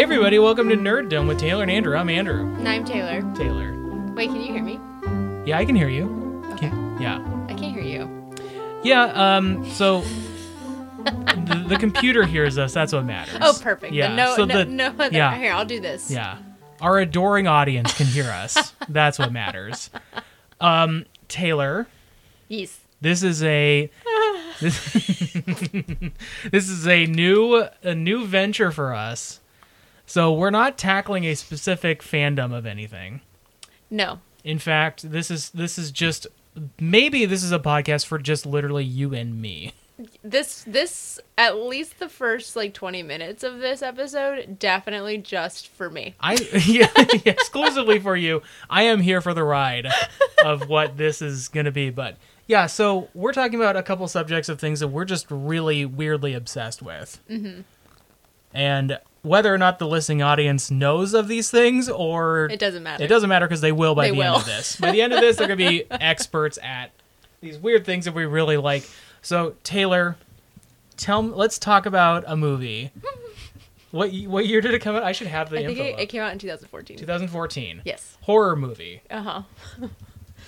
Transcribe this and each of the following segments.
Hey everybody, welcome to Nerddom with Taylor and Andrew. I'm Andrew. And I'm Taylor. Taylor. Wait, can you hear me? Yeah, I can hear you. Okay. Can- yeah. I can't hear you. Yeah, um, so the, the computer hears us, that's what matters. Oh, perfect. Yeah. No, so no, the, no other. yeah. Here, I'll do this. Yeah. Our adoring audience can hear us. that's what matters. Um, Taylor, Yes. this is a this, this is a new a new venture for us. So we're not tackling a specific fandom of anything. No. In fact, this is this is just maybe this is a podcast for just literally you and me. This this at least the first like 20 minutes of this episode definitely just for me. I yeah, exclusively for you. I am here for the ride of what this is going to be, but yeah, so we're talking about a couple subjects of things that we're just really weirdly obsessed with. Mm-hmm. And whether or not the listening audience knows of these things or It doesn't matter. It doesn't matter because they will by They the end of this. By the end of this, they're going to be experts at these weird things that we really like. So, Taylor, tell let's talk about a movie. What what year did it come out? I should have the I info. it, it came out in 2014. 2014. Yes. Horror movie Uh-huh.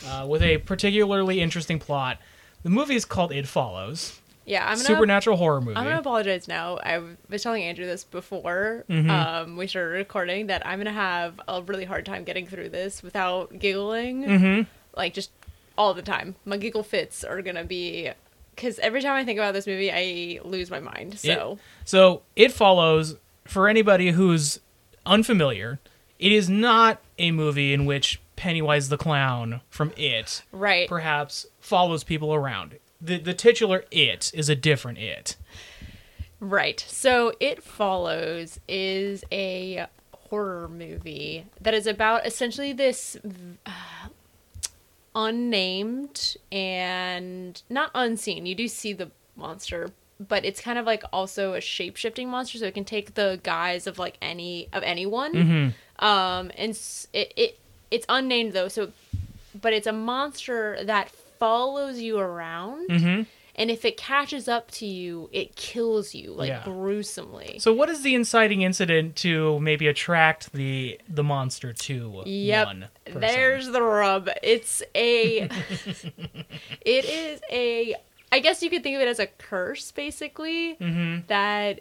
uh, with a particularly interesting plot. The movie is called It Follows. Yeah, I'm gonna Supernatural horror movie. I'm gonna apologize now. I was telling Andrew this before Mm-hmm. um, we started recording that I'm gonna have a really hard time getting through this without giggling, Mhm. like just all the time. My giggle fits are gonna be because every time I think about this movie, I lose my mind. So So It Follows, for anybody who's unfamiliar, it is not a movie in which Pennywise the clown from It right, perhaps follows people around. The the titular It is a different It. right. So it follows is a horror movie that is about essentially this uh, unnamed and not unseen. You do see the monster, but it's kind of like also a shape shifting monster, so it can take the guise of like any of anyone. Mm-hmm. Um, and it, it it's unnamed though, so but it's a monster that follows you around. Mm-hmm. And if it catches up to you, it kills you like Yeah. gruesomely. So what is the inciting incident to maybe attract the the monster to Yep. one person? There's the rub. It's a it is a I guess you could think of it as a curse basically Mhm. that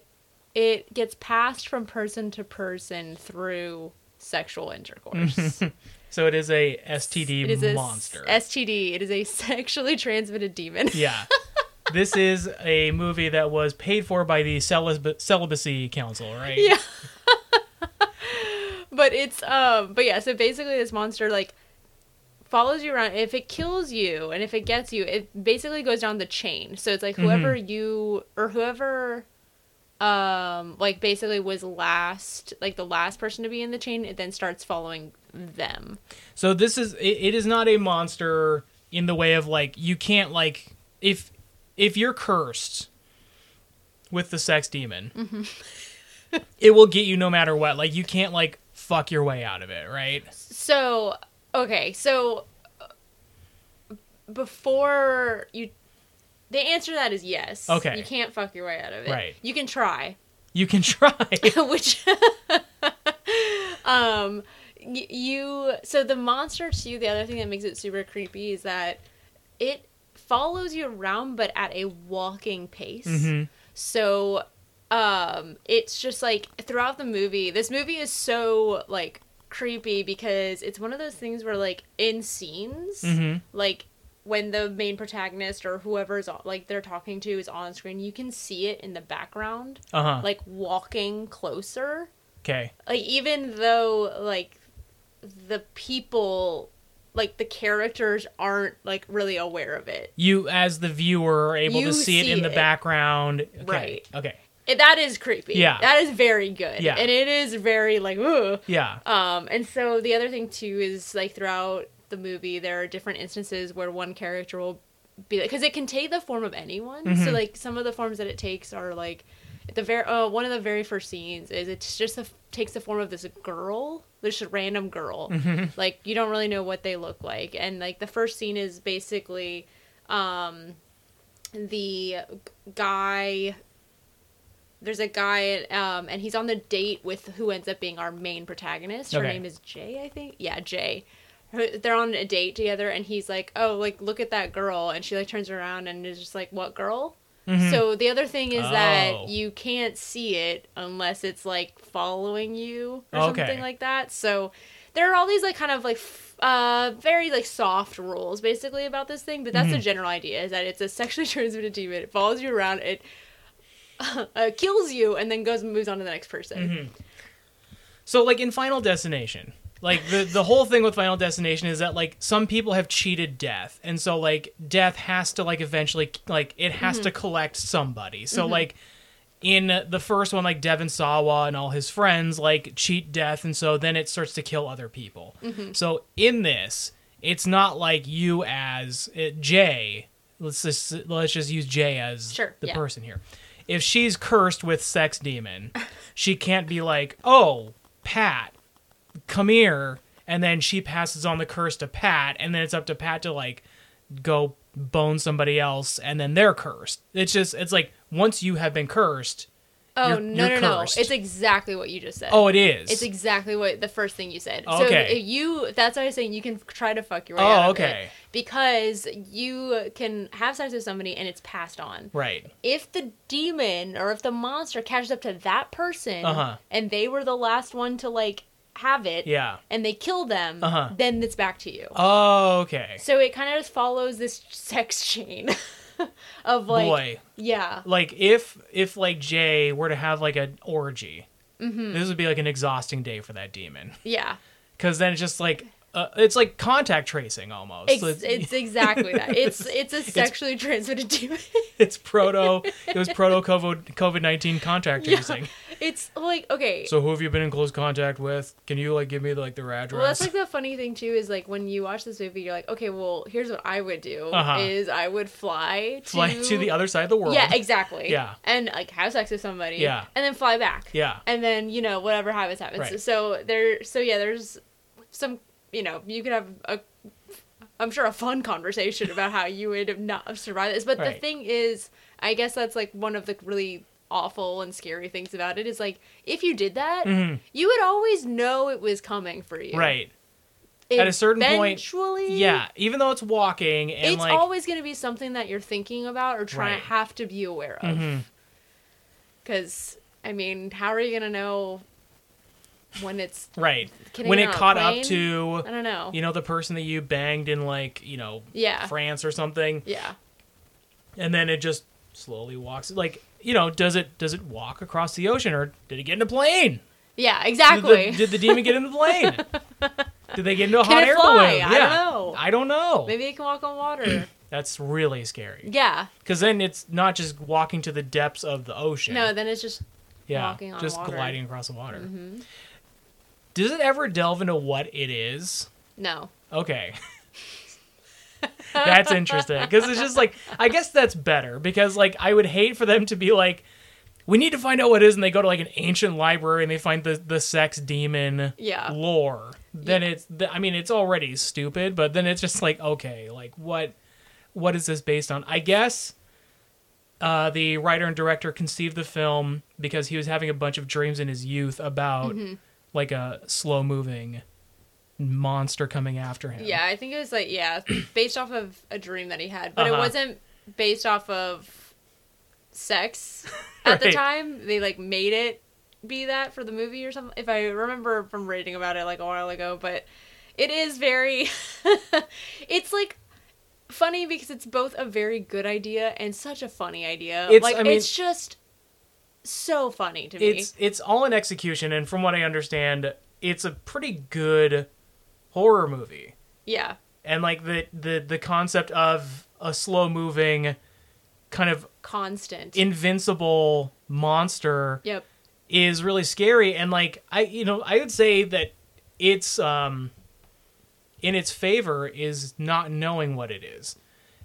it gets passed from person to person through sexual intercourse. So it is a STD it is a monster. STD. It is a sexually transmitted demon. yeah. This is a movie that was paid for by the celib- celibacy council, right? Yeah. but it's um but yeah, so basically this monster like follows you around. If it kills you and if it gets you, it basically goes down the chain. So it's like whoever you or whoever um like basically was last like the last person to be in the chain, it then starts following them. So this is it, it is not a monster in the way of like you can't like if if you're cursed with the sex demon, Mm-hmm. it will get you no matter what. Like you can't like fuck your way out of it, right? So, okay, so uh, before you the answer to that is yes. Okay. You can't fuck your way out of it. Right. You can try. You can try. which um y- you so the monster too the other thing that makes it super creepy is that it follows you around but at a walking pace Mhm. so um it's just like throughout the movie this movie is so like creepy because it's one of those things where like in scenes Mhm. like when the main protagonist or whoever's like they're talking to is on screen you can see it in the background Uh huh. like walking closer Okay. like even though like the people like the characters aren't like really aware of it You as the viewer are able You to see it see in the it. background. Okay. Right. Okay. It- that is creepy Yeah. that is very good Yeah. and it is very like ooh. Yeah. um and so the other thing too is like throughout the movie there are different instances where one character will be like because it can take the form of anyone so Mhm. like some of the forms that it takes are like the very uh, one of the very first scenes is it just a, takes the form of this girl this random girl Mm-hmm. like you don't really know what they look like and like the first scene is basically um the guy there's a guy um, and he's on the date with who ends up being our main protagonist. Her Okay. name is Jay, I think. Yeah, Jay. Her- They're on a date together, and he's like, "Oh, like look at that girl," and she like turns around and is just like, "What girl?" So the other thing is Oh. that you can't see it unless it's like following you or Okay. something like that. So there are all these like kind of like f- uh very like soft rules basically about this thing, but that's Mm-hmm. the general idea is that it's a sexually transmitted demon. It follows you around, it uh, kills you, and then goes and moves on to the next person. Mm-hmm. So like in Final Destination, like the the whole thing with Final Destination is that like some people have cheated death, and so like death has to like eventually like it has Mm-hmm. to collect somebody. So like in the first one, like Devon Sawa and all his friends like cheat death, and so then it starts to kill other people. Mm-hmm. So in this, it's not like you as uh, Jay. Let's just let's just use Jay as Sure, the yeah. person here. If she's cursed with sex demon, she can't be like, "Oh, Pat, come here," and then she passes on the curse to Pat, and then it's up to Pat to like go bone somebody else, and then they're cursed. It's just it's like once you have been cursed. Oh You're- no you're no cursed. no! It's exactly what you just said. Oh, it is. It's exactly what the first thing you said. Okay. So if you that's why I was saying you can try to fuck your way Oh, out of okay. because you can have sex with somebody and it's passed on. right. If the demon or if the monster catches up to that person Uh-huh. and they were the last one to like have it Yeah. and they kill them, Uh-huh. then it's back to you. Oh, okay. So it kind of just follows this sex chain of like Boy, yeah. like if if like Jay were to have like an orgy, Mm-hmm. this would be like an exhausting day for that demon. Yeah. Because then it's just like uh, it's like contact tracing almost. Ex- it's, it's exactly that. It's it's a sexually transmitted demon. it's proto. It was proto COVID COVID nineteen contact Yeah. tracing. It's like okay. So who have you been in close contact with? Can you like give me like their address? well, that's like the funny thing too is like when you watch this movie, you're like, okay, well, here's what I would do: Uh-huh. is I would fly to Fly to the other side of the world. yeah, exactly, Yeah. and like have sex with somebody, Yeah. and then fly back, Yeah. and then you know whatever happens happens. Right. So there, so yeah, there's some, you know, you could have a, I'm sure a fun conversation about how you would have not survived this. But the thing is, I guess that's like one of the really awful and scary things about it is like if you did that, Mhm. you would always know it was coming for you. Right. At a certain point, Yeah. Even though it's walking and it's like always going to be something that you're thinking about or trying Right. have to be aware of. Because I mean, how are you going to know when it's? right when it caught up to I don't know. you know the person that you banged in like you know Yeah. France or something, Yeah. and then it just slowly walks like you know does it does it walk across the ocean or did it get in a plane? Yeah. Did Exactly. the, did the demon get in the plane? did they get into a Can hot air balloon? I don't know. I don't know. Maybe it can walk on water. That's really scary yeah. because then it's not just walking to the depths of the ocean. No, then it's just yeah, walking on just water. gliding across the water. Mhm. Does it ever delve into what it is? no. Okay. that's interesting because it's just like I guess that's better because like I would hate for them to be like we need to find out what it is and they go to like an ancient library and they find the the sex demon Yeah. lore. Then Yeah. it's I mean it's already stupid, but then it's just like okay, like what what is this based on? I guess uh, the writer and director conceived the film because he was having a bunch of dreams in his youth about Mm-hmm. Like a slow moving monster coming after him. Yeah, I think it was like yeah, based off of a dream that he had, but it Uh-huh. wasn't based off of sex at the time. They like made it be that for the movie or something. If I remember from reading about it like a while ago, but it is very it's like funny because it's both a very good idea and such a funny idea. It's- like I mean- it's just so funny to me. It's it's all in execution, and from what I understand, it's a pretty good horror movie. yeah. And like the the the concept of a slow moving, kind of Constant. invincible monster yep. is really scary. And like I you know I would say that it's um in its favor is not knowing what it is,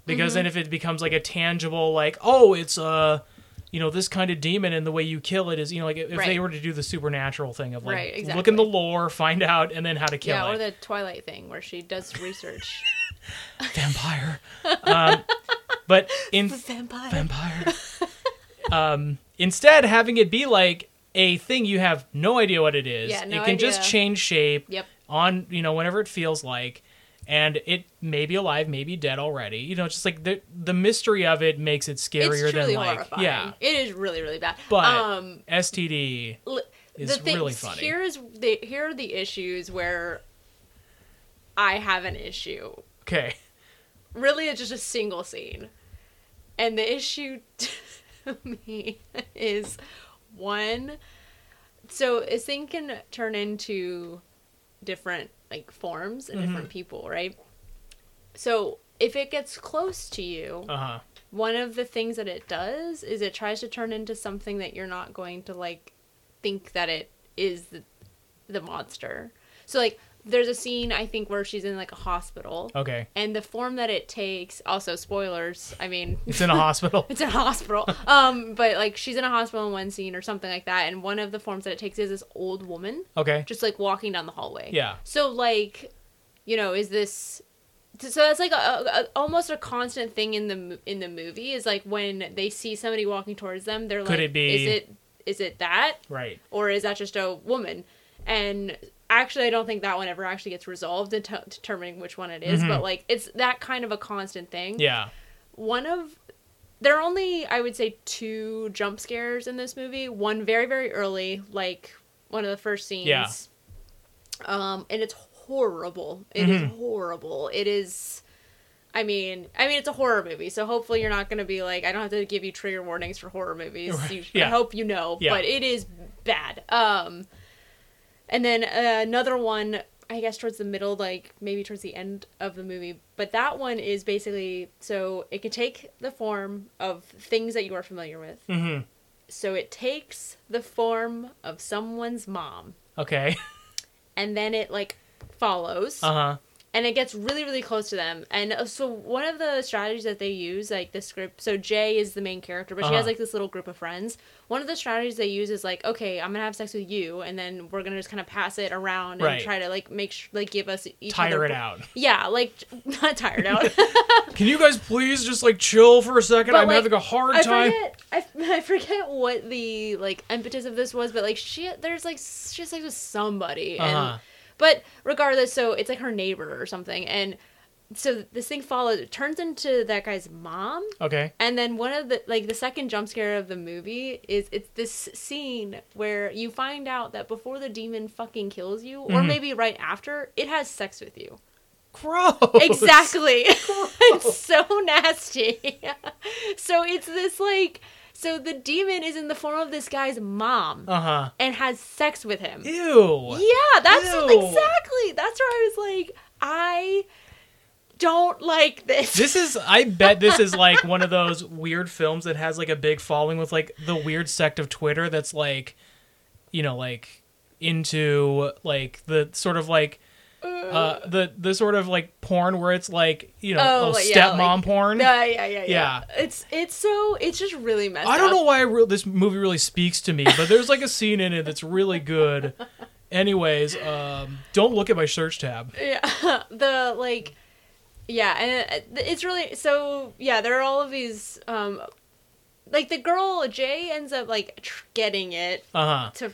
because then if it becomes like a tangible like oh it's uh you know this kind of demon and the way you kill it is you know like if they were to do the supernatural thing of like Right, look in the lore find out and then how to kill it. Yeah, it or the Twilight thing where she does research. vampire um, but in Vampire. vampire um instead having it be like a thing you have no idea what it is. Yeah, no it can just change shape Yep. on you know whenever it feels like and it may be alive, may be dead already. You know, just like the the mystery of it makes it scarier than like horrifying. yeah. It is really really bad. But um, STD is the things, really funny. Here is the here are the issues where I have an issue. Okay. Really, it's just a single scene, and the issue to me is one. So a thing can turn into different like forms and Mm-hmm. different people, right? So if it gets close to you, Uh huh. one of the things that it does is it tries to turn into something that you're not going to like think that it is the, the monster. So like there's a scene I think where she's in like a hospital Okay. and the form that it takes also spoilers. I mean It's in a hospital. it's in a hospital. Um but like she's in a hospital in one scene or something like that and one of the forms that it takes is this old woman Okay. just like walking down the hallway. Yeah. So like, you know, is this? So that's like a, a, almost a constant thing in the in the movie is like when they see somebody walking towards them, they're Could like, it be- is it is it that Right. or is that just a woman? And actually, I don't think that one ever actually gets resolved in t- determining which one it is, Mhm. But like, it's that kind of a constant thing Yeah. one of there are only i would say two jump scares in this movie one very very early like one of the first scenes Yeah. um and it's horrible It is Mhm. horrible it is i mean i mean it's a horror movie so hopefully you're not going to be like i don't have to give you trigger warnings for horror movies you, yeah. i hope you know Yeah. but it is bad um and then uh, another one, I guess towards the middle, like maybe towards the end of the movie. But that one is basically so it can take the form of things that you are familiar with. Mm-hmm. So it takes the form of someone's mom, Okay. and then it like follows, Uh huh. And it gets really really close to them. And uh, so one of the strategies that they use, like this group, so Jay is the main character, but she has Uh-huh. like this little group of friends. One of the strategies they use is like, okay, I'm gonna have sex with you, and then we're gonna just kind of pass it around and Right. try to like make sure like give us each Tire other it out. Yeah, like not tired out. Can you guys please just like chill for a second? But, I'm like, having a hard I time. forget. I, I forget what the like impetus of this was, but like she there's like she has sex with somebody, and Uh-huh. But regardless, so it's like her neighbor or something, and so this thing follows. It turns into that guy's mom, Okay. and then one of the like the second jump scare of the movie is it's this scene where you find out that before the demon fucking kills you, or Mhm. maybe right after, it has sex with you. Gross. Exactly. it's so nasty. so it's this like so the demon is in the form of this guy's mom Uh huh. and has sex with him. Ew. Yeah, that's Ew. exactly. That's where I was like, I don't like this. This is. I bet this is like one of those weird films that has like a big following with like the weird sect of Twitter that's like, you know, like into like the sort of like uh the the sort of like porn where it's like you know Oh, oh, yeah, stepmom like- porn. Yeah, yeah, yeah, yeah, Yeah. It's it's so it's just really messed I don't up. know why I re- this movie really speaks to me, but there's like a scene in it that's really good. Anyways, um, don't look at my search tab. Yeah, the like, yeah, and it- it's really so. Yeah, there are all of these. um like the girl Jay ends up like tr- getting it Uh huh. to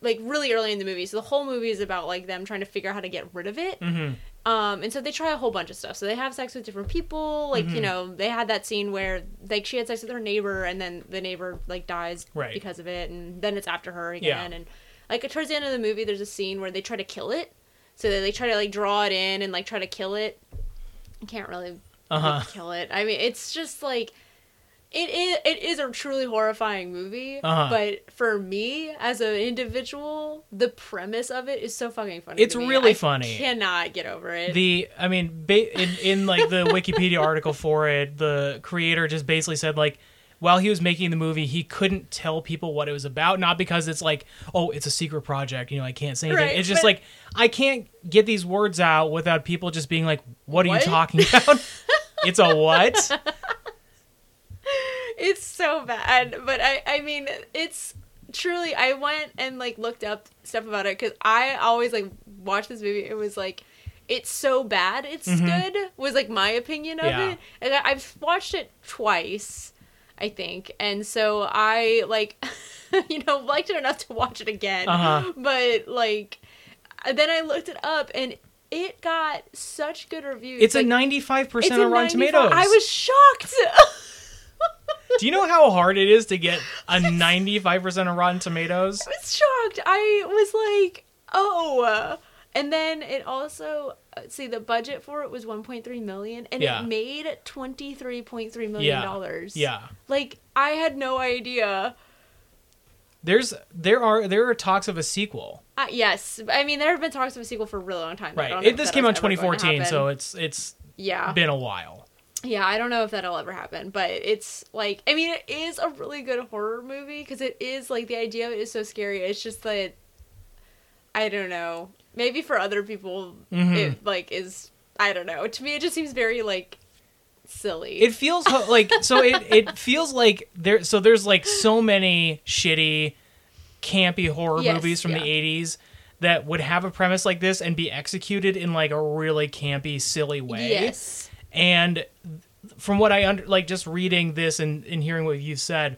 like really early in the movie. So the whole movie is about like them trying to figure out how to get rid of it. Mm-hmm. Um, and so they try a whole bunch of stuff. So they have sex with different people. Like Mm-hmm. you know, they had that scene where like she had sex with her neighbor, and then the neighbor like dies Right. because of it, and then it's after her Yeah. again. And like towards the end of the movie, there's a scene where they try to kill it. So they like, try to like draw it in and like try to kill it. You can't really Uh huh. like, kill it. I mean, it's just like it is. It is a truly horrifying movie. Uh-huh. But for me, as an individual, the premise of it is so fucking funny. It's really I funny. Cannot get over it. The I mean, ba- in in like the Wikipedia article for it, the creator just basically said like. While he was making the movie, he couldn't tell people what it was about. Not because it's like, oh, it's a secret project, you know, I can't say anything. Right, it's just but- like I can't get these words out without people just being like, "What are What? you talking about?" it's a what? It's so bad but i i mean it's truly i went and like looked up stuff about it because i always like watched this movie it was like it's so bad it's Mhm. good was like my opinion of Yeah. it and I, i've watched it twice I think. And so I like you know, liked it enough to watch it again. Uh-huh. But like then I looked it up and it got such good reviews. It's like, a ninety-five it's percent a on Rotten Tomatoes. I was shocked. Do you know how hard it is to get a ninety-five percent of Rotten Tomatoes? I was shocked. I was like, "Oh." And then it also uh, see the budget for it was 1.3 million and Yeah. it made 23.3 million Yeah. dollars. Yeah. Like I had no idea. There's there are there are talks of a sequel. Uh, yes, I mean there have been talks of a sequel for a really long time. Right. It, this came out ever 2014, so it's it's yeah, been a while. Yeah. I don't know if that'll ever happen, but it's like I mean it is a really good horror movie because it is like the idea of it is so scary. It's just that I don't know. Maybe for other people, Mhm. it like is I don't know. To me, it just seems very like silly. It feels ho- like so it it feels like there so there's like so many shitty campy horror Yes, movies from the 80s that would have a premise like this and be executed in like a really campy silly way. yes, And from what I under like just reading this and, and hearing what you said,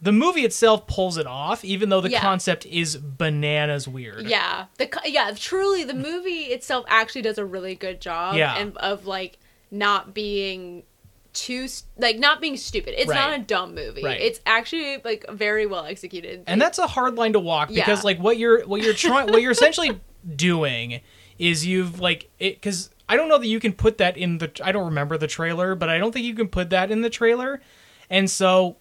the movie itself pulls it off, even though the Yeah. concept is bananas weird. yeah. The yeah, truly, the movie itself actually does a really good job. Yeah. and of like not being too like not being stupid. It's not a dumb movie. Right. It's actually like very well executed. and that's a hard line to walk because Yeah. like what you're what you're trying what you're essentially doing is you've like it because I don't know that you can put that in the I don't remember the trailer, but I don't think you can put that in the trailer, and so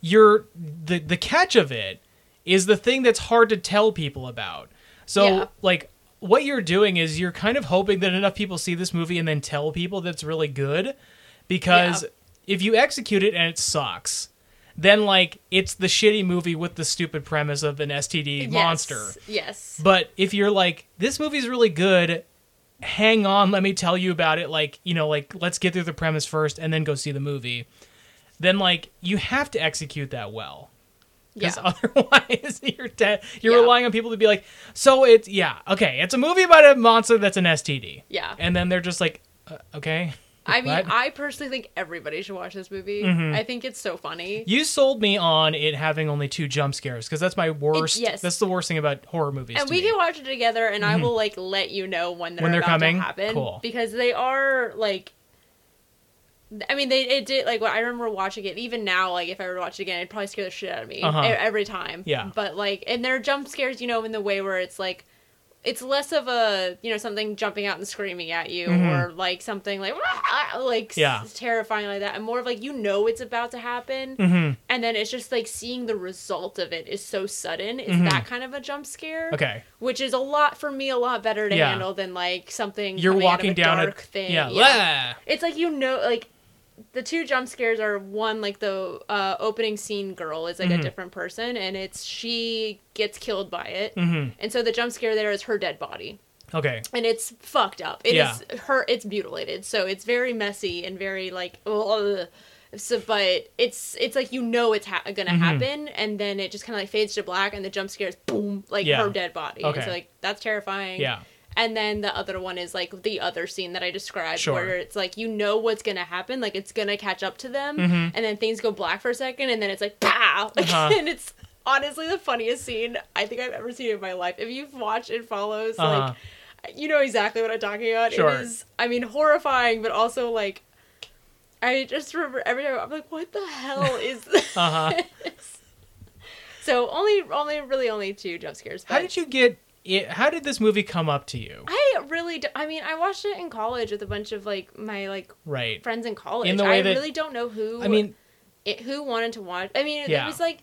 you're the the catch of it is the thing that's hard to tell people about. So Yeah. like what you're doing is you're kind of hoping that enough people see this movie and then tell people that's really good because Yeah. if you execute it and it sucks then like it's the shitty movie with the stupid premise of an STD Yes, monster. Yes. But if you're like this movie's really good, hang on, let me tell you about it like, you know, like let's get through the premise first and then go see the movie. Then like you have to execute that well. Yeah. Because otherwise, you're de- you're Yeah. relying on people to be like, so it's yeah, okay, it's a movie about a monster that's an STD, Yeah. and then they're just like, uh, okay. I mean? Mm-hmm. I personally think everybody should watch this movie. I think it's so funny. You sold me on it having only two jump scares because that's my worst. yes. That's the worst thing about horror movies. and we me. can watch it together and i will like let you know when they're, When they're about coming? to happen Cool. because they are like i mean they it did like i remember watching it even now like if i were to watch it again it'd probably scare the shit out of me Uh-huh. every time Yeah. but like and they're jump scares you know in the way where it's like it's less of a you know something jumping out and screaming at you Mhm. or like something like "Wah!" like Yeah. terrifying like that and more of like you know it's about to happen Mhm. and then it's just like seeing the result of it is so sudden is Mhm. that kind of a jump scare Okay. which is a lot for me a lot better to Yeah. handle than like something You're coming out of walking a down dark a thing Yeah. yeah. it's like you know like the two jump scares are one like the uh, opening scene girl is like Mhm. a different person and it's she gets killed by it Mhm. and so the jump scare there is her dead body Okay. and it's fucked up It is Yeah. her it's mutilated so it's very messy and very like ugh. so but it's it's like you know it's ha- gonna Mhm. happen and then it just kind of like fades to black and the jump scare is boom like Yeah. her dead body Okay. and so like that's terrifying Yeah. And then the other one is like the other scene that I described Sure. where it's like you know what's gonna happen, like it's gonna catch up to them, Mhm. and then things go black for a second, and then it's like pow, like, Uh-huh. and it's honestly the funniest scene I think I've ever seen in my life. If you've watched It Follows, Uh-huh. like you know exactly what I'm talking about. Sure. It is, I mean, horrifying, but also like. I just remember every time I'm like, what the hell is this? Uh huh. so only, only, really, only two jump scares. How did you get it? How did this movie come up to you? I really, do, I mean, I watched it in college with a bunch of like my like Right. friends in college. In the way I that- really don't know who. I mean, it, who wanted to watch. I mean, Yeah. it was like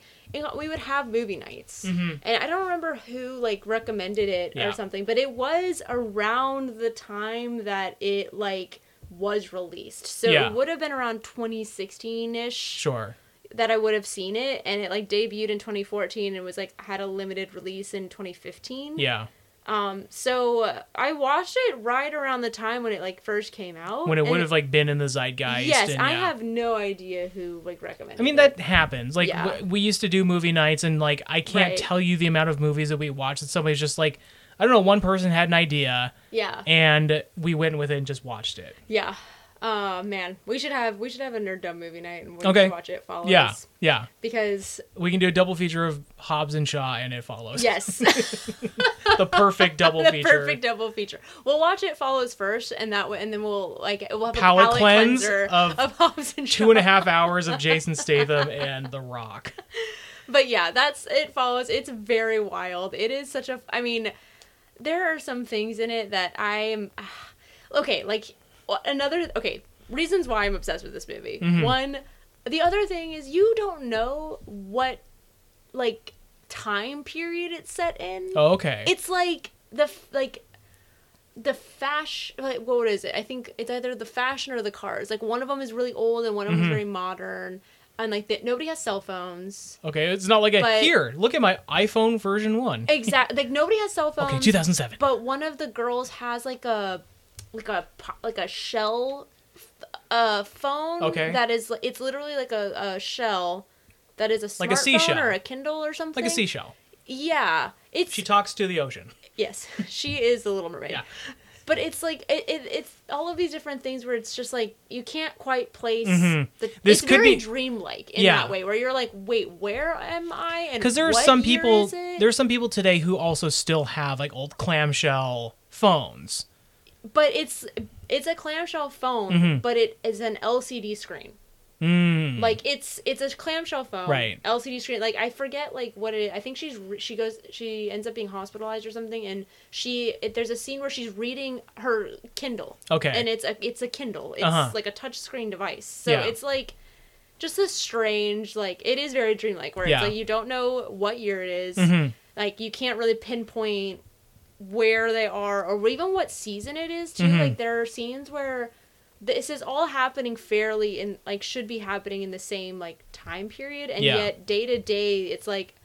we would have movie nights, Mhm. and I don't remember who like recommended it Yeah. or something, but it was around the time that it like was released. So Yeah. it would have been around 2016 ish sure. That I would have seen it, and it like debuted in 2014 and was like had a limited release in 2015. Yeah. Um, so I watched it right around the time when it like first came out. When it would have like been in the zeitgeist. Yes, and, I yeah. have no idea who like recommended. I mean it. that happens. Like Yeah. w- we used to do movie nights, and like I can't Right. tell you the amount of movies that we watched. And somebody's just like, I don't know, one person had an idea, Yeah, and we went with it and just watched it. yeah. Uh man, we should have we should have a Nerddom movie night and we Okay. watch it follows. Yeah, yeah. Because We can do a double feature of Hobbs and Shaw, and it follows. yes, the perfect double feature. the feature. perfect double feature. We'll watch it follows first, and that way, and then we'll like we'll have a palate cleanse cleanser of of Hobbs and Two and a Shaw. half hours of Jason Statham and The Rock. But yeah, that's it follows. It's very wild. It is such a I mean, there are some things in it that I am okay, like another okay, reasons why I'm obsessed with this movie. Mm-hmm. One, the other thing is you don't know what like time period it's set in. Oh, okay. It's like the like the fashion like what is it? I think it's either the fashion or the cars. Like one of them is really old and one of them Mm-hmm. is very modern. And like the, nobody has cell phones. okay, it's not like a here. Look at my iPhone version one. Exactly. like nobody has cell phones. Okay, 2007. But one of the girls has like a like a like a shell uh phone Okay. that is it's literally like a, a shell that is a Like a seashell. or a Kindle or something. Like a seashell. Yeah. It's She talks to the ocean. yes, she is the little mermaid. Yeah. But it's like it, it it's all of these different things where it's just like you can't quite place Mhm. the This it's could very be- dreamlike in Yeah. that way where you're like, wait, where am I? And Because there are some people. There are some people today who also still have like old clamshell phones. But it's it's a clamshell phone, Mhm. but it is an LCD screen. Mm. Like it's it's a clamshell phone, Right. LCD screen. Like I forget like what it. I think she's she goes she ends up being hospitalized or something, and she it, there's a scene where she's reading her Kindle. Okay. and it's a it's a Kindle. It's Uh-huh. like a touch screen device. So Yeah. it's like just a strange like it is very dreamlike where Yeah. it's like you don't know what year it is. Mhm. Like you can't really pinpoint where they are or even what season it is too. Mhm. Like there are scenes where this is all happening fairly and like should be happening in the same like time period and Yeah. yet day to day it's like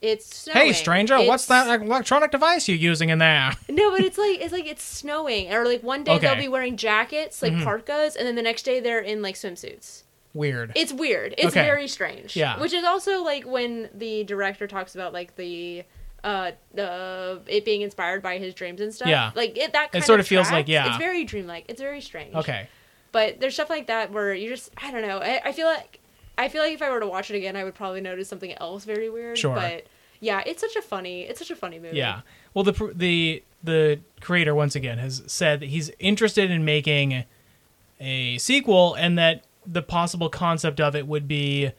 it's snowing. Hey, stranger, what's that electronic device you're using in there? no, but it's like it's like it's snowing, or like one day they'll be wearing jackets, like Mhm. parkas, and then the next day they're in like swimsuits. Weird. It's weird. It's Okay. very strange. Yeah. Which is also like when the director talks about like the uh the it being inspired by his dreams and stuff. Yeah. Like it that kind sort of feels tracks. like- yeah. It's very dreamlike. It's very strange. okay. But there's stuff like that where you just I don't know. I, I feel like I feel like if I were to watch it again, I would probably notice something else very weird. Sure. But yeah, it's such a funny it's such a funny movie. Yeah. Well, the the the creator once again has said that he's interested in making a sequel, and that the possible concept of it would be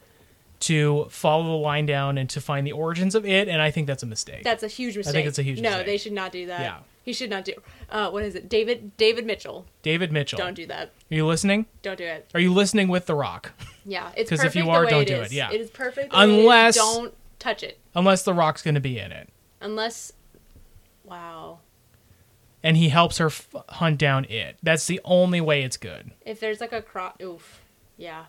to follow the line down and to find the origins of it. And I think that's a mistake. That's a huge mistake. I think it's a huge no, mistake. they should not do that. Yeah. He should not do. Uh, what is it? David David Mitchell. David Mitchell. Don't do that. Are you listening? Don't do it. Are you listening with The Rock? Yeah, it's because if you are, don't it do is. it, yeah. it is perfect. the way it is. Unless- don't touch it Unless The Rock's going to be in it, unless. Wow. and he helps her f- hunt down it. That's the only way it's good. If there's like a cross, oof. Yeah.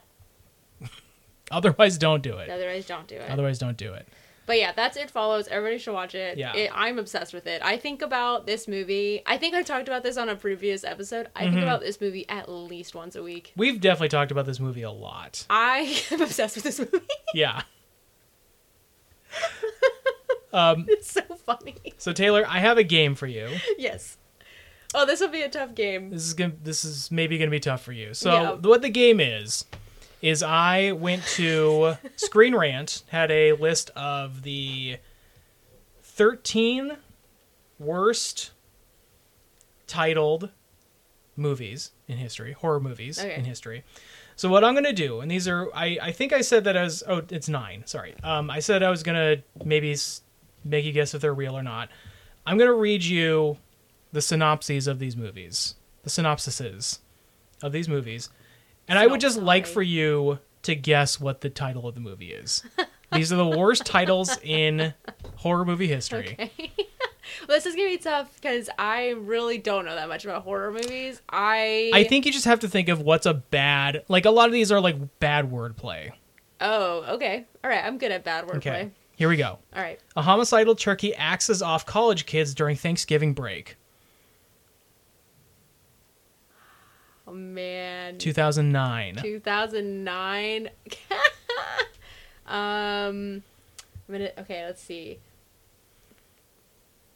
Otherwise, don't do it. Otherwise, don't do it. Otherwise, don't do it. But yeah, that's it. Follows. Everybody should watch it. Yeah. It, I'm obsessed with it. I think about this movie. I think I talked about this on a previous episode. I Mm-hmm. think about this movie at least once a week. We've definitely talked about this movie a lot. I am obsessed with this movie. Yeah. um, it's so funny. so Taylor, I have a game for you. yes. Oh, this will be a tough game. This is gonna, this is maybe gonna be tough for you. So Yeah. what the game is is I went to Screen Rant, had a list of the thirteen worst titled movies in history, horror movies Okay. in history. So what I'm gonna do, and these are, I, I think I said that I was, oh, it's nine. Sorry, um, I said I was gonna maybe make you guess if they're real or not. I'm gonna read you the synopses of these movies, the synopsises of these movies, and I would just like for you to guess what the title of the movie is. these are the worst titles in horror movie history. Okay. well, this is gonna be tough because I really don't know that much about horror movies. I I think you just have to think of what's a bad, like a lot of these are like bad wordplay. Oh, okay. All right. I'm good at bad wordplay. Okay, here we go. All right. A homicidal turkey axes off college kids during Thanksgiving break. Man. 2009. 2009. um, minute. Okay, let's see.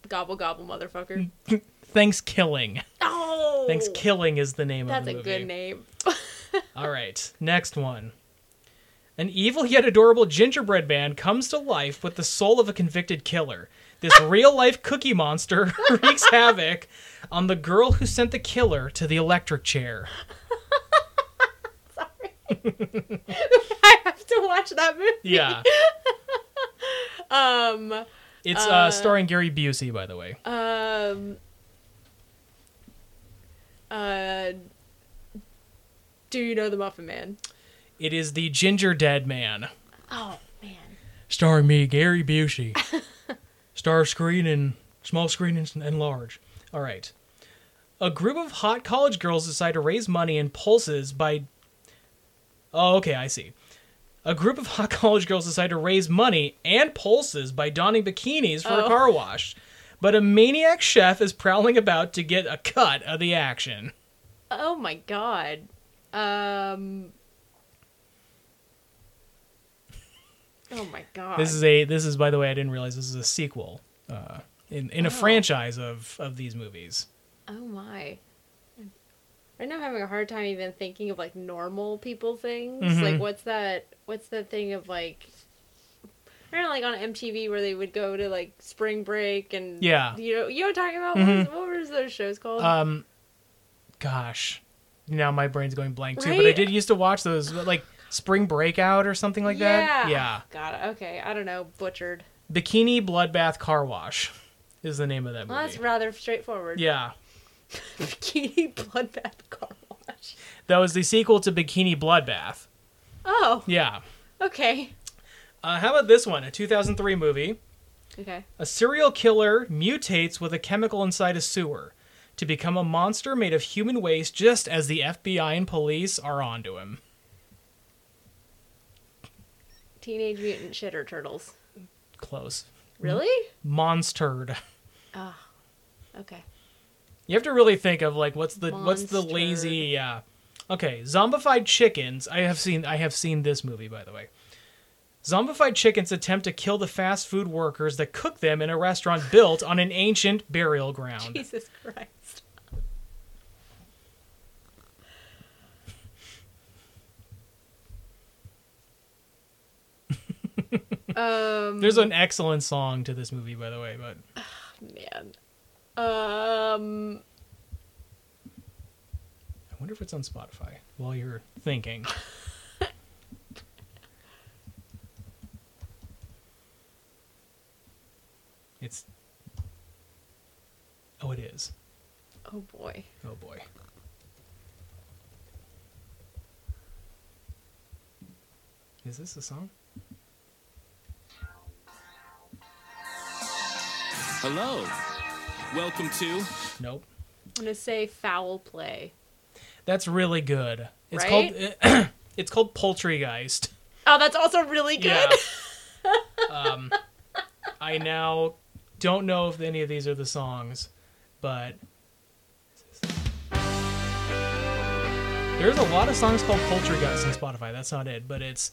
Gobble gobble, motherfucker. ThanksKilling. Oh, ThanksKilling is the name That's of the movie. That's a good name. All right, next one. An evil yet adorable gingerbread man comes to life with the soul of a convicted killer. This real life cookie monster wreaks havoc on the girl who sent the killer to the electric chair. Sorry. I have to watch that movie. Yeah. Um. It's uh, Uh, starring Gary Busey, by the way. Um. Uh. Do you know the Muffin Man? It is the Gingerdead Man. Oh man. Starring me, Gary Busey. Star screen and small screen and, and large. All right. A group of hot college girls decide to raise money in pulses by. Oh, okay, I see. A group of hot college girls decide to raise money and pulses by donning bikinis for a Oh. car wash. But a maniac chef is prowling about to get a cut of the action. Oh my god. Um. Oh my god. This is a this is by the way I didn't realize this is a sequel uh, in in a Oh. franchise of of these movies. Oh my. Right now I'm having a hard time even thinking of like normal people things. Mhm. Like what's that what's that thing of like I don't know, like on MTV where they would go to like spring break and Yeah. you know you know what I'm talking about? Mhm. What, was, those shows called? Um, gosh, now my brain's going blank too. But I did used to watch those like Spring Breakout or something like that. Yeah, Got it. Okay. I don't know. Butchered. Bikini Bloodbath Car Wash is the name of that Well, movie. that's rather straightforward. yeah, Bikini bloodbath car wash. that was the sequel to Bikini Bloodbath. Oh. Yeah. Okay. Uh, how about this one? A 2003 movie. Okay. A serial killer mutates with a chemical inside a sewer to become a monster made of human waste just as the FBI and police are onto him. Teenage Mutant Shitter Turtles. Close. Really? Monsturd. Ah. Okay. You have to really think of like what's the what's the lazy yeah. Okay, zombified chickens. I have seen I have seen this movie by the way. Zombified chickens attempt to kill the fast food workers that cook them in a restaurant built on an ancient burial ground. Jesus Christ. Um There's an excellent song to this movie by the way, but man. Um I wonder if it's on Spotify while you're thinking. it's Oh, it is. oh boy. Oh boy. Is this a song? Hello. Welcome to Nope. I'm gonna say foul play. That's really good. It's Right? called it's called Poultrygeist. Oh, that's also really good. Yeah. um, I now don't know if any of these are the songs, but there's a lot of songs called Poultrygeist on Spotify. That's not it, but it's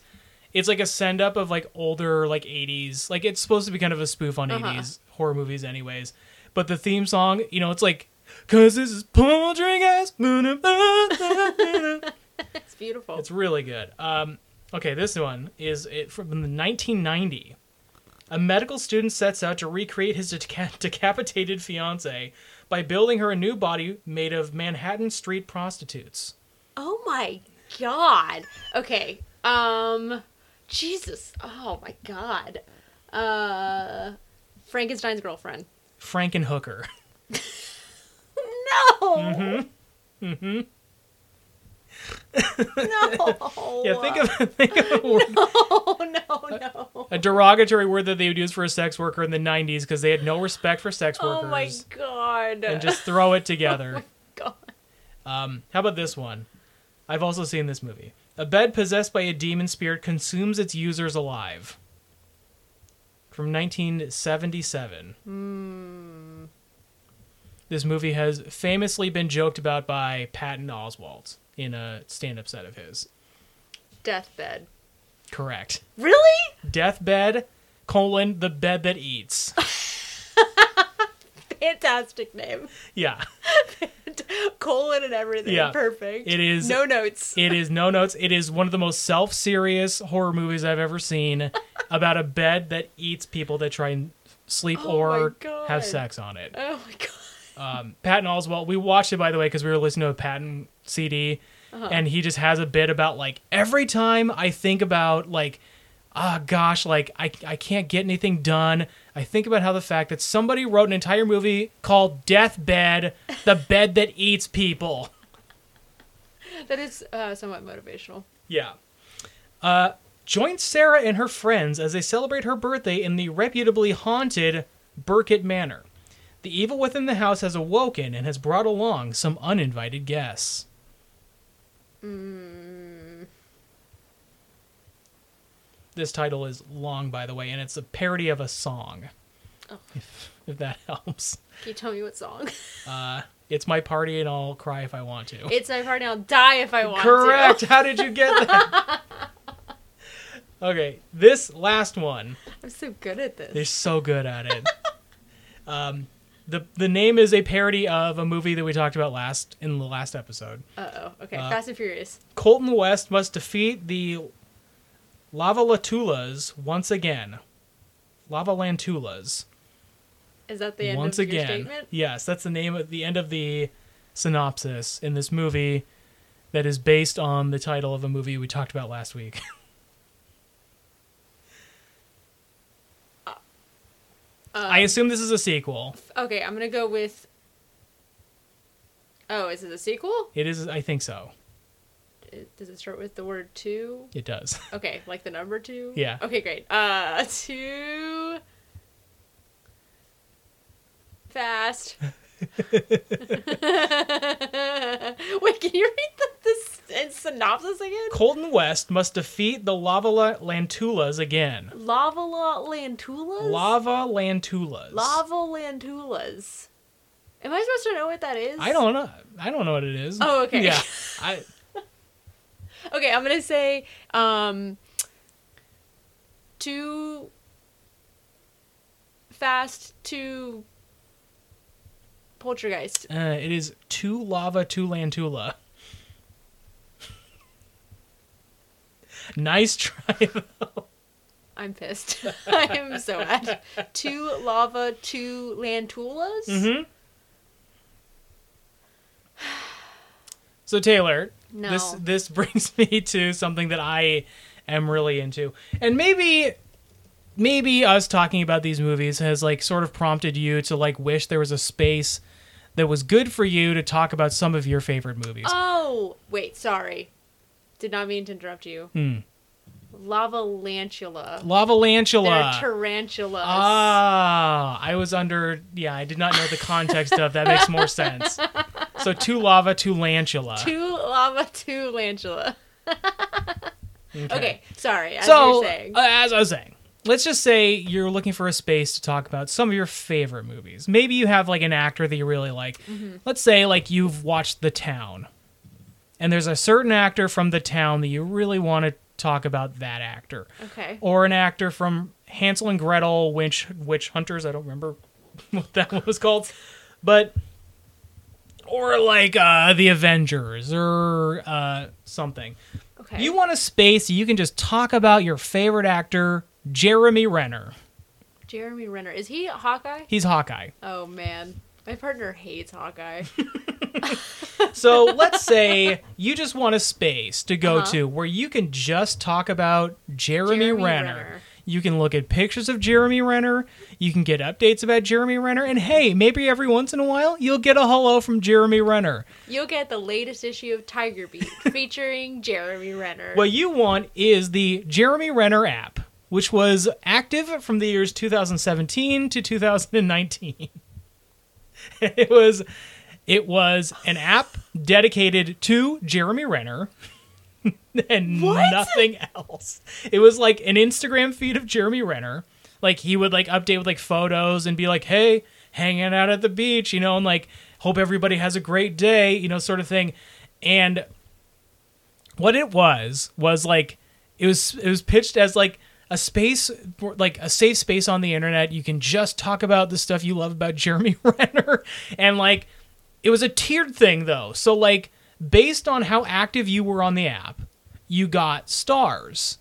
it's like a send up of like older like 80s. Like it's supposed to be kind of a spoof on Uh-huh. 80s horror movies, anyways. But the theme song, you know, it's like. Cause this is Poultrygeist. It's beautiful. It's really good. Um, okay, this one is it from the 1990. A medical student sets out to recreate his deca- decapitated fiance by building her a new body made of Manhattan street prostitutes. Oh my god. Okay. Um Jesus. Oh my god. Uh Frankenstein's girlfriend. Frankenhooker. No. Mm-hmm. Mm-hmm. No. Yeah, think of think of a, word, No, no, no. a derogatory word that they would use for a sex worker in the 90s because they had no respect for sex workers. Oh my god. and just throw it together. Oh my god. Um, how about this one? I've also seen this movie. A bed possessed by a demon spirit consumes its users alive. From 1977. Hmm. This movie has famously been joked about by Patton Oswalt in a stand up set of his. Deathbed. Correct. Really? Deathbed, colon, the bed that eats. Fantastic name. Yeah. colon and everything. Yeah. Perfect. It is- no notes. It is no notes. It is one of the most self-serious horror movies I've ever seen about a bed that eats people that try and sleep Oh or have sex on it. oh my god. Um, Patton Oswalt. We watched it by the way because we were listening to a Patton CD, Uh-huh. and he just has a bit about like every time I think about like, ah, gosh, like I I can't get anything done. I think about how the fact that somebody wrote an entire movie called Deathbed, the bed that eats people. That is uh, somewhat motivational. Yeah. Uh, join Sarah and her friends as they celebrate her birthday in the reputably haunted Burkett Manor. The evil within the house has awoken and has brought along some uninvited guests. This title is long, by the way, and it's a parody of a song. Oh. If, if that helps. Can you tell me what song? Uh, it's my party and I'll cry if I want to. it's my party. And I'll die if I want Correct. to. Correct. How did you get that? Okay, this last one. I'm so good at this. They're so good at it. um, the the name is a parody of a movie that we talked about last in the last episode. Uh oh. Okay. Uh, Fast and Furious. Colton West must defeat the Lava Lantulas once again. Lava Lantulas Is that the end once of your again. statement? Yes, that's the name at the end of the synopsis in this movie that is based on the title of a movie we talked about last week. I assume this is a sequel. Okay, I'm gonna go with. Oh, is it a sequel? It is I think so. It- Does it start with the word two? It does. Okay, like the number two. Yeah. Okay, great. Uh, two. Fast. Wait, can you read the, this uh, synopsis again? Colton West must defeat the Lava Lantulas again. Lava la- lantulas. Lava Lantulas. Lava lantulas. Am I supposed to know what that is? I don't know. I don't know what it is. Oh, okay. Yeah. I Okay, I'm gonna say um too fast to poltergeist. uh, it is two lava two Lantula. Nice try. though. I'm pissed. I'm so mad. Two lava, two lantulas. Mhm. So Taylor, No. this this brings me to something that I am really into. And maybe maybe us talking about these movies has like sort of prompted you to like wish there was a space that was good for you to talk about some of your favorite movies. Oh, wait, sorry. Did not mean to interrupt you. Hmm. Lava lantula. Lava They're Lantula. tarantulas. Ah, I was under. Yeah, I did not know the context of that. Makes more sense. So two lava, two lantula. two lava, two lantula. Okay, sorry. As so, uh, as I was saying, let's just say you're looking for a space to talk about some of your favorite movies. Maybe you have like an actor that you really like. Mm-hmm. Let's say like you've watched The Town, and there's a certain actor from The Town that you really want to talk about that actor, okay. or an actor from Hansel and Gretel, Witch Witch Hunters. I don't remember what that one was called, but or like uh, The Avengers or uh, something. Okay. You want a space you can just talk about your favorite actor, Jeremy Renner. Jeremy Renner. Is he Hawkeye? He's Hawkeye. Oh man. My partner hates Hawkeye. So let's say you just want a space to go Uh-huh. to where you can just talk about Jeremy, Jeremy Renner. Renner. You can look at pictures of Jeremy Renner. You can get updates about Jeremy Renner. And hey, maybe every once in a while you'll get a hello from Jeremy Renner. You'll get the latest issue of Tiger Beat featuring Jeremy Renner. What you want is the Jeremy Renner app, which was active from the years 2017 to 2019. it was it was an app dedicated to Jeremy Renner and What? nothing else. It was like an Instagram feed of Jeremy Renner. Like he would like update with like photos and be like, "Hey, hanging out at the beach," you know, and like hope everybody has a great day, you know, sort of thing. And what it was was like it was it was pitched as like a space like a safe space on the internet you can just talk about the stuff you love about Jeremy Renner and like it was a tiered thing though. So like based on how active you were on the app, you got stars.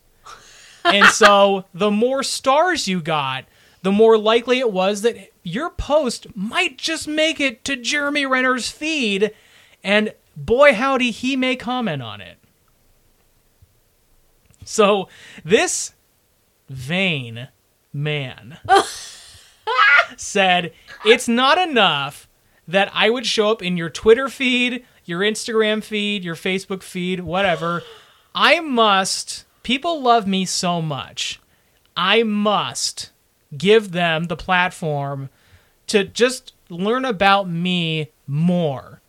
and so the more stars you got, the more likely it was that your post might just make it to Jeremy Renner's feed and boy howdy he may comment on it. So this vain man oh. said it's not enough that I would show up in your Twitter feed, your Instagram feed, your Facebook feed, whatever. I must, people love me so much. I must give them the platform to just learn about me more.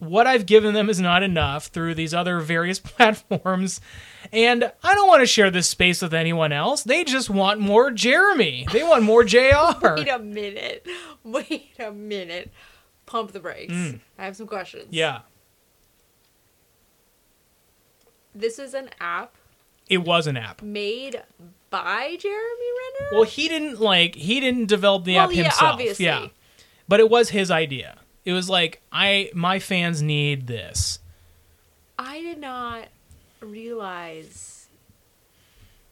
What I've given them is not enough through these other various platforms. And I don't want to share this space with anyone else. They just want more Jeremy. They want more JR. Wait a minute. Wait a minute. Pump the brakes. I have some questions. Mm. Yeah. This is an app It was an app. made by Jeremy Renner? Well, he didn't like he didn't develop the Well, app yeah, himself. obviously. Yeah. But it was his idea. It was like I my fans need this. I did not realize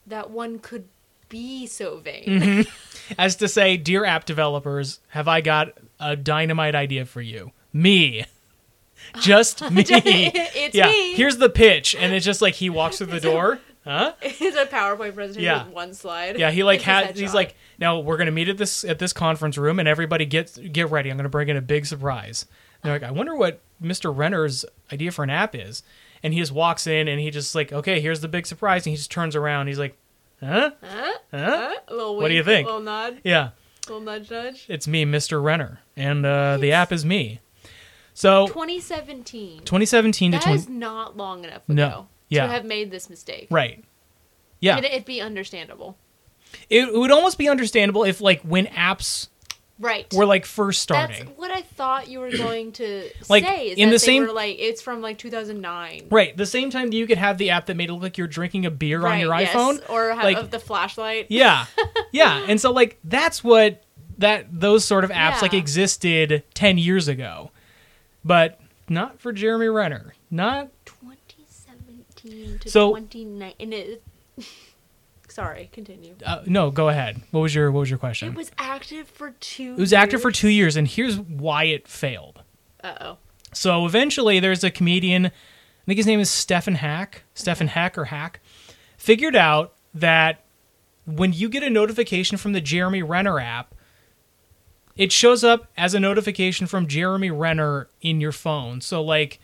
that one could be so vain. Mm-hmm. As to say, dear app developers, have I got a dynamite idea for you? Me. Just me. It's yeah. me. Here's the pitch, and it's just like he walks through the door. Huh? It's a PowerPoint presentation Yeah. with one slide. Yeah, he like had he's like, now we're gonna meet at this at this conference room, and everybody get get ready. I'm gonna bring in a big surprise. And they're like, I wonder what Mr. Renner's idea for an app is. And he just walks in, and he just like, okay, here's the big surprise, and he just turns around. He's like, huh, Huh? huh? Little What do you wink, think? little nod, Yeah, little nudge nudge. it's me, Mr. Renner, and uh, the app is me. So 2017. 2017 to That 20, is not long enough ago No. Yeah. to have made this mistake. right. Yeah, Could it be understandable? it, it would almost be understandable if like when apps Right. were like first starting. That's what I thought you were going to Like, say. Is in that the they same- were like it's from like 2009. Right. The same time that you could have the app that made it look like you're drinking a beer on your yes. iPhone. or have like- the flashlight. Yeah. Yeah. And so like that's what that those sort of apps like existed 10 years ago. But not for Jeremy Renner. Not 2017 to So- 29 and it Sorry, continue. uh, no, go ahead. What was your what was your question? It was active for 2 It was active for 2 years and here's why it failed. Uh-oh. So eventually there's a comedian, I think his name is Stephen Hack, Stephen Hack or Hack, figured out that when you get a notification from the Jeremy Renner app, it shows up as a notification from Jeremy Renner in your phone. So like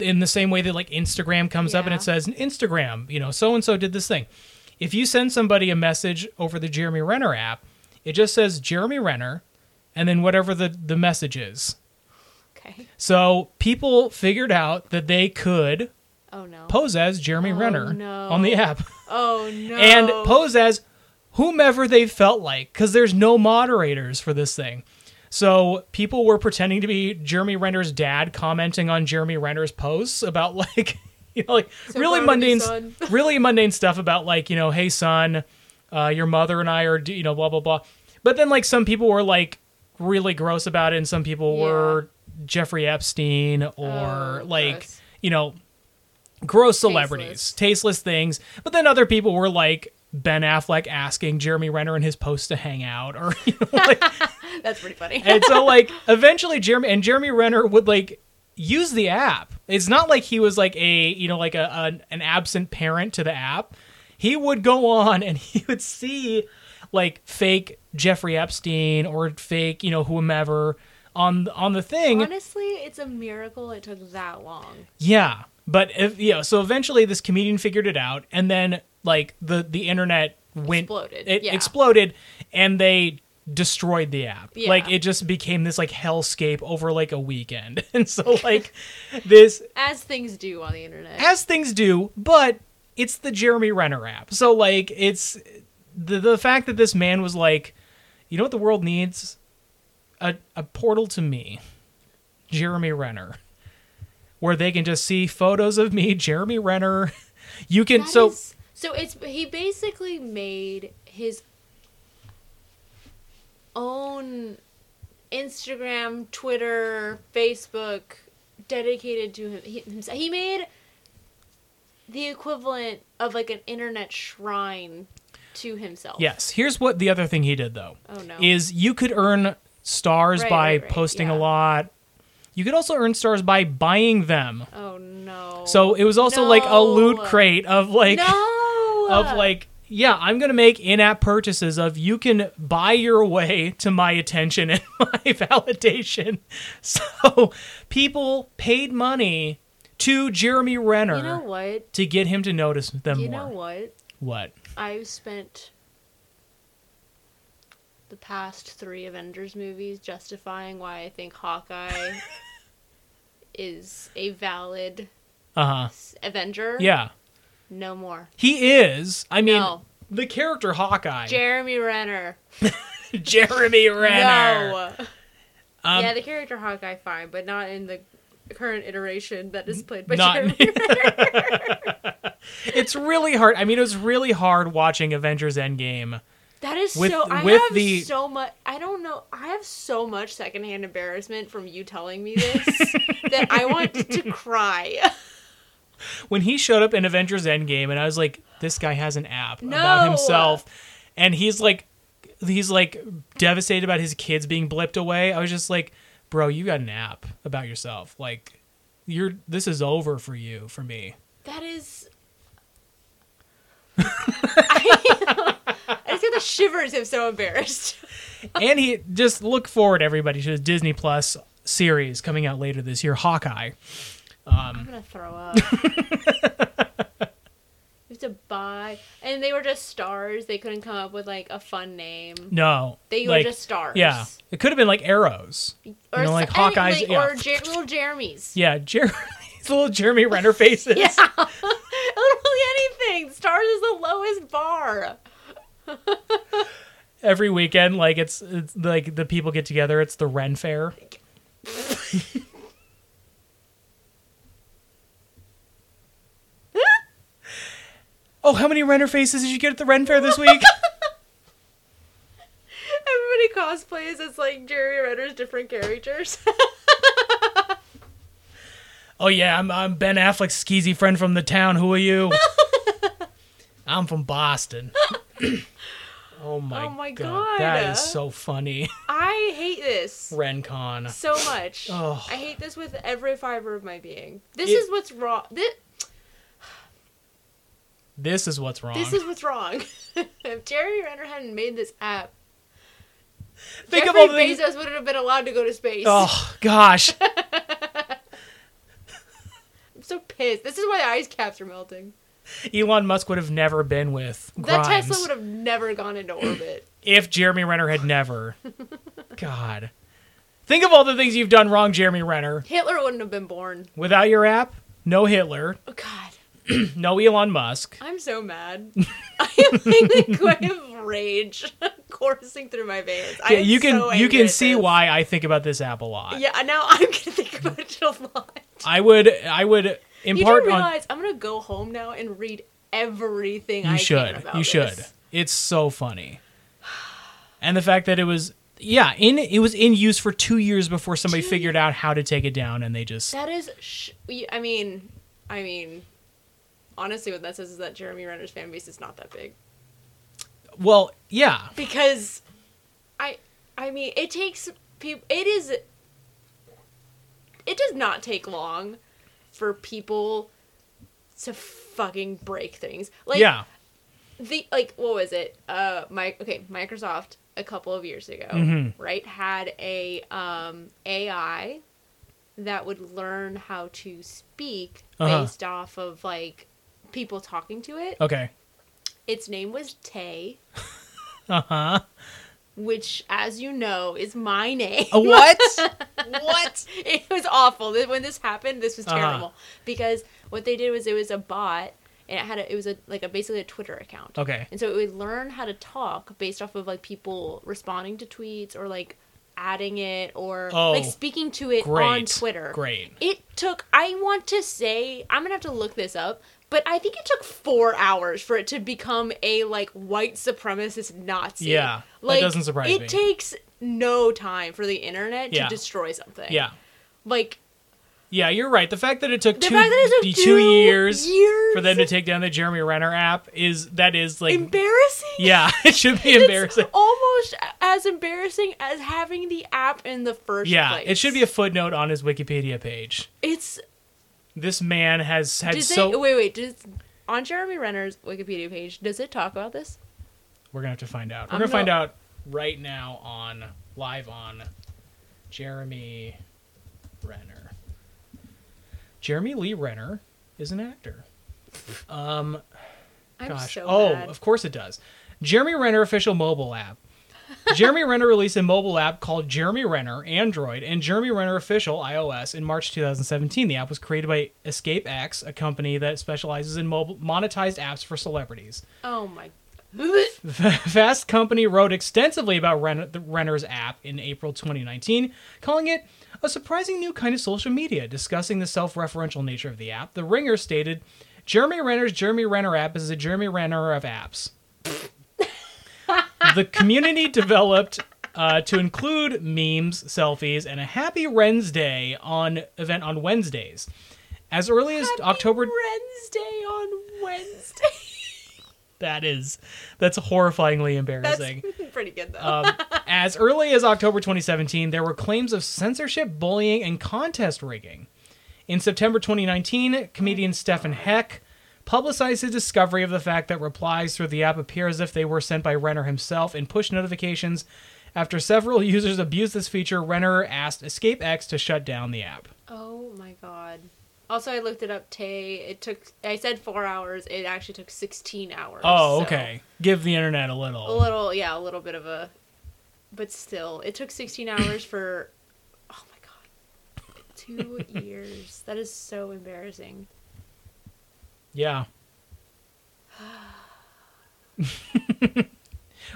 in the same way that like Instagram comes up and it says Instagram, you know, so and so did this thing. If you send somebody a message over the Jeremy Renner app, it just says Jeremy Renner and then whatever the the message is. Okay. So people figured out that they could Oh no. pose as Jeremy Oh, Renner no. on the app oh no. and pose as whomever they felt like because there's no moderators for this thing. So people were pretending to be Jeremy Renner's dad commenting on Jeremy Renner's posts about like you know like So really proud of you, mundane really mundane stuff about like you know hey son uh, your mother and I are you know blah blah blah. But then like some people were like really gross about it and some people Yeah. were Jeffrey Epstein or Oh, like gross. you know gross celebrities, tasteless things. But then other people were like Ben Affleck asking Jeremy Renner and his post to hang out, or you know, like, That's pretty funny. and so like eventually Jeremy and Jeremy Renner would like use the app. It's not like he was like a you know like a, a an absent parent to the app. He would go on and he would see like fake Jeffrey Epstein or fake you know whomever on on the thing. Honestly, it's a miracle it took that long. Yeah, but if you know, so eventually this comedian figured it out, and then like the the internet went Exploded, It yeah. exploded, and they destroyed the app. Yeah. Like it just became this like hellscape over like a weekend, and so like this As things do on the internet. as things do, but it's the Jeremy Renner app. So like it's the the fact that this man was like, you know what the world needs? A a portal to me. Jeremy Renner. Where they can just see photos of me, Jeremy Renner. You can That so is- so it's he basically made his own Instagram, Twitter, Facebook dedicated to him. He, himself. he made the equivalent of like an internet shrine to himself. Yes. Here's what the other thing he did though. Oh no. Is you could earn stars Right, by right, right, posting a lot. You could also earn stars by buying them. oh no. So it was also like a loot crate of like no. Of like yeah, I'm gonna make in-app purchases of you can buy your way to my attention and my validation. So people paid money to Jeremy Renner You know what? to get him to notice them You more. know what? What? I've spent the past three Avengers movies justifying why I think Hawkeye is a valid Uh huh. Avenger. Yeah, No more. he is. I mean, No. the character Hawkeye, Jeremy Renner. Jeremy Renner. No. Um, yeah, the character Hawkeye fine, but not in the current iteration that is played by Not- Jeremy Renner. it's really hard. I mean, it was really hard watching Avengers Endgame. That is With- so. I with have the- so much. I don't know. I have so much secondhand embarrassment from you telling me this that I want to cry. When he showed up in Avengers Endgame, and I was like, this guy has an app No! about himself, and he's like, he's like devastated about his kids being blipped away. I was just like, bro, you got an app about yourself. Like, you're this is over for you, for me. That is. I, I just get the shivers. I'm so embarrassed. and he just look forward, everybody, to his Disney Plus series coming out later this year, Hawkeye. Um, I'm gonna throw up. you have to buy, and they were just stars. They couldn't come up with like a fun name. No, They like, were just stars. Yeah, it could have been like arrows. or you know, like Hawkeye's- like- yeah. or Jer- little Jeremy's. Yeah, Jer- these little Jeremy Renner faces. Yeah, literally anything. Stars is the lowest bar. every weekend like it's it's like the people get together it's the ren fair oh how many renner faces did you get at the ren fair this week Everybody cosplays as like Jerry Renner's different characters. oh yeah I'm, I'm ben affleck's skeezy friend from the town who are you i'm from boston oh my, Oh my god that God. is so funny I hate this rencon so much. Oh. I hate this with every fiber of my being. This It- is what's wrong. This, this is what's wrong this is what's wrong. if Jerry Renner hadn't made this app, think of all Bezos wouldn't have been allowed to go to space. oh gosh I'm so pissed. This is why the ice caps are melting. elon musk would have never been with That Tesla would have never gone into orbit. if Jeremy Renner had never. God. Think of all the things you've done wrong, Jeremy Renner. Hitler wouldn't have been born. Without your app, no Hitler, Oh God, no Elon Musk. I'm so mad. I am like a quite of rage coursing through my veins. I Yeah, you can so you can see why I think about this app a lot. Yeah, now I'm gonna think about it a lot. I would I would You impart do on realize I'm gonna go home now and read everything I you can should. You should. this. It's so funny. And the fact that it was yeah, in it was in use for 2 years before somebody Two figured out how to take it down and they just That is, sh- I mean, I mean, honestly, what that says is that Jeremy Renner's fan base is not that big well, yeah. because, I, I mean, it takes people. It is. It does not take long for people to fucking break things. Like yeah. the like what was it? Uh, my okay, Microsoft a couple of years ago, Mhm. right, had a um AI that would learn how to speak Uh-huh. based off of like people talking to it. Okay. Its name was Tay, Uh-huh. which, as you know, is my name. What? what? it was awful. When this happened, this was Uh-huh. terrible because what they did was it was a bot and it had a, it was a like a basically a Twitter account. Okay. And so it would learn how to talk based off of like people responding to tweets or like adding it or Oh, like speaking to it Great. on Twitter. Great. It took I want to say I'm gonna have to look this up, but I think it took four hours for it to become a like white supremacist Nazi. Yeah, that like, doesn't surprise it me. It takes no time for the internet to destroy something. Yeah. Like Yeah, you're right. The fact that it took two, that it took two two years, years for them to take down the Jeremy Renner app is that is like embarrassing. yeah, it should be It's embarrassing. almost as embarrassing as having the app in the first Yeah, place. it should be a footnote on his Wikipedia page. It's This man has had does so it, wait wait does on Jeremy Renner's Wikipedia page does it talk about this? We're gonna have to find out. We're I'm gonna find out right now on live on Jeremy Renner. Jeremy Lee Renner is an actor. Um, I'm gosh. so oh, mad. of course it does. Jeremy Renner official mobile app. Jeremy Renner released a mobile app called Jeremy Renner Android and Jeremy Renner official iOS in March 2017. The app was created by EscapeX, a company that specializes in mobile monetized apps for celebrities. Oh my. Fast Company wrote extensively about Ren- Renner's app in April 2019, calling it a surprising new kind of social media, discussing the self referential nature of the app. The Ringer stated Jeremy Renner's Jeremy Renner app is a Jeremy Renner of apps. the community developed uh, to include memes, selfies, and a Happy Wren's Day on event on Wednesdays. As early as October Wednesday on Wednesday. that is that's horrifyingly That's embarrassing. pretty good though. Um, as early as October 2017, there were claims of censorship, bullying, and contest rigging. In September 2019, comedian Stefan Heck publicized his discovery of the fact that replies through the app appear as if they were sent by Renner himself in push notifications. After several users abused this feature, Renner asked EscapeX to shut down the app. oh my god. Also, I looked it up. Tay. It took. I said four hours. It actually took sixteen hours. Oh, so okay. Give the internet a little. A little, yeah, a little bit of a. But still, it took sixteen hours for. Oh my god, two years. That is so embarrassing. Yeah.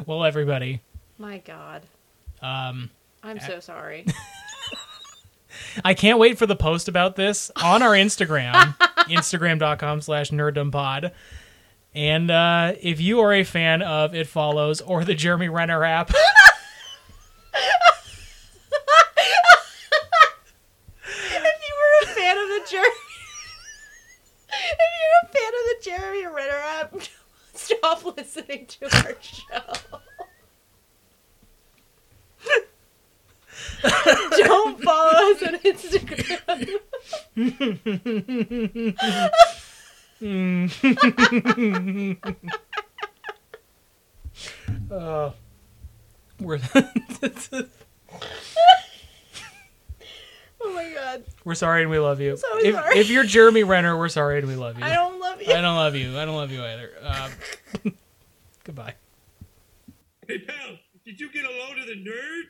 well, everybody, My god, um, I'm so sorry. I can't wait for the post about this on our Instagram, instagram.com slash nerddompod. And uh, if you are a fan of It Follows or the Jeremy Renner app, if you were a fan of the Jeremy, if you're a fan of the Jeremy Renner app, stop listening to our show. Don't follow us on Instagram. uh, we're, Oh my god, we're sorry and we love you. So if, sorry. if you're Jeremy Renner, we're sorry and we love you. I don't love you. I don't love you. I don't love you either. Um, goodbye. Hey, pal, did you get a load of the nerd?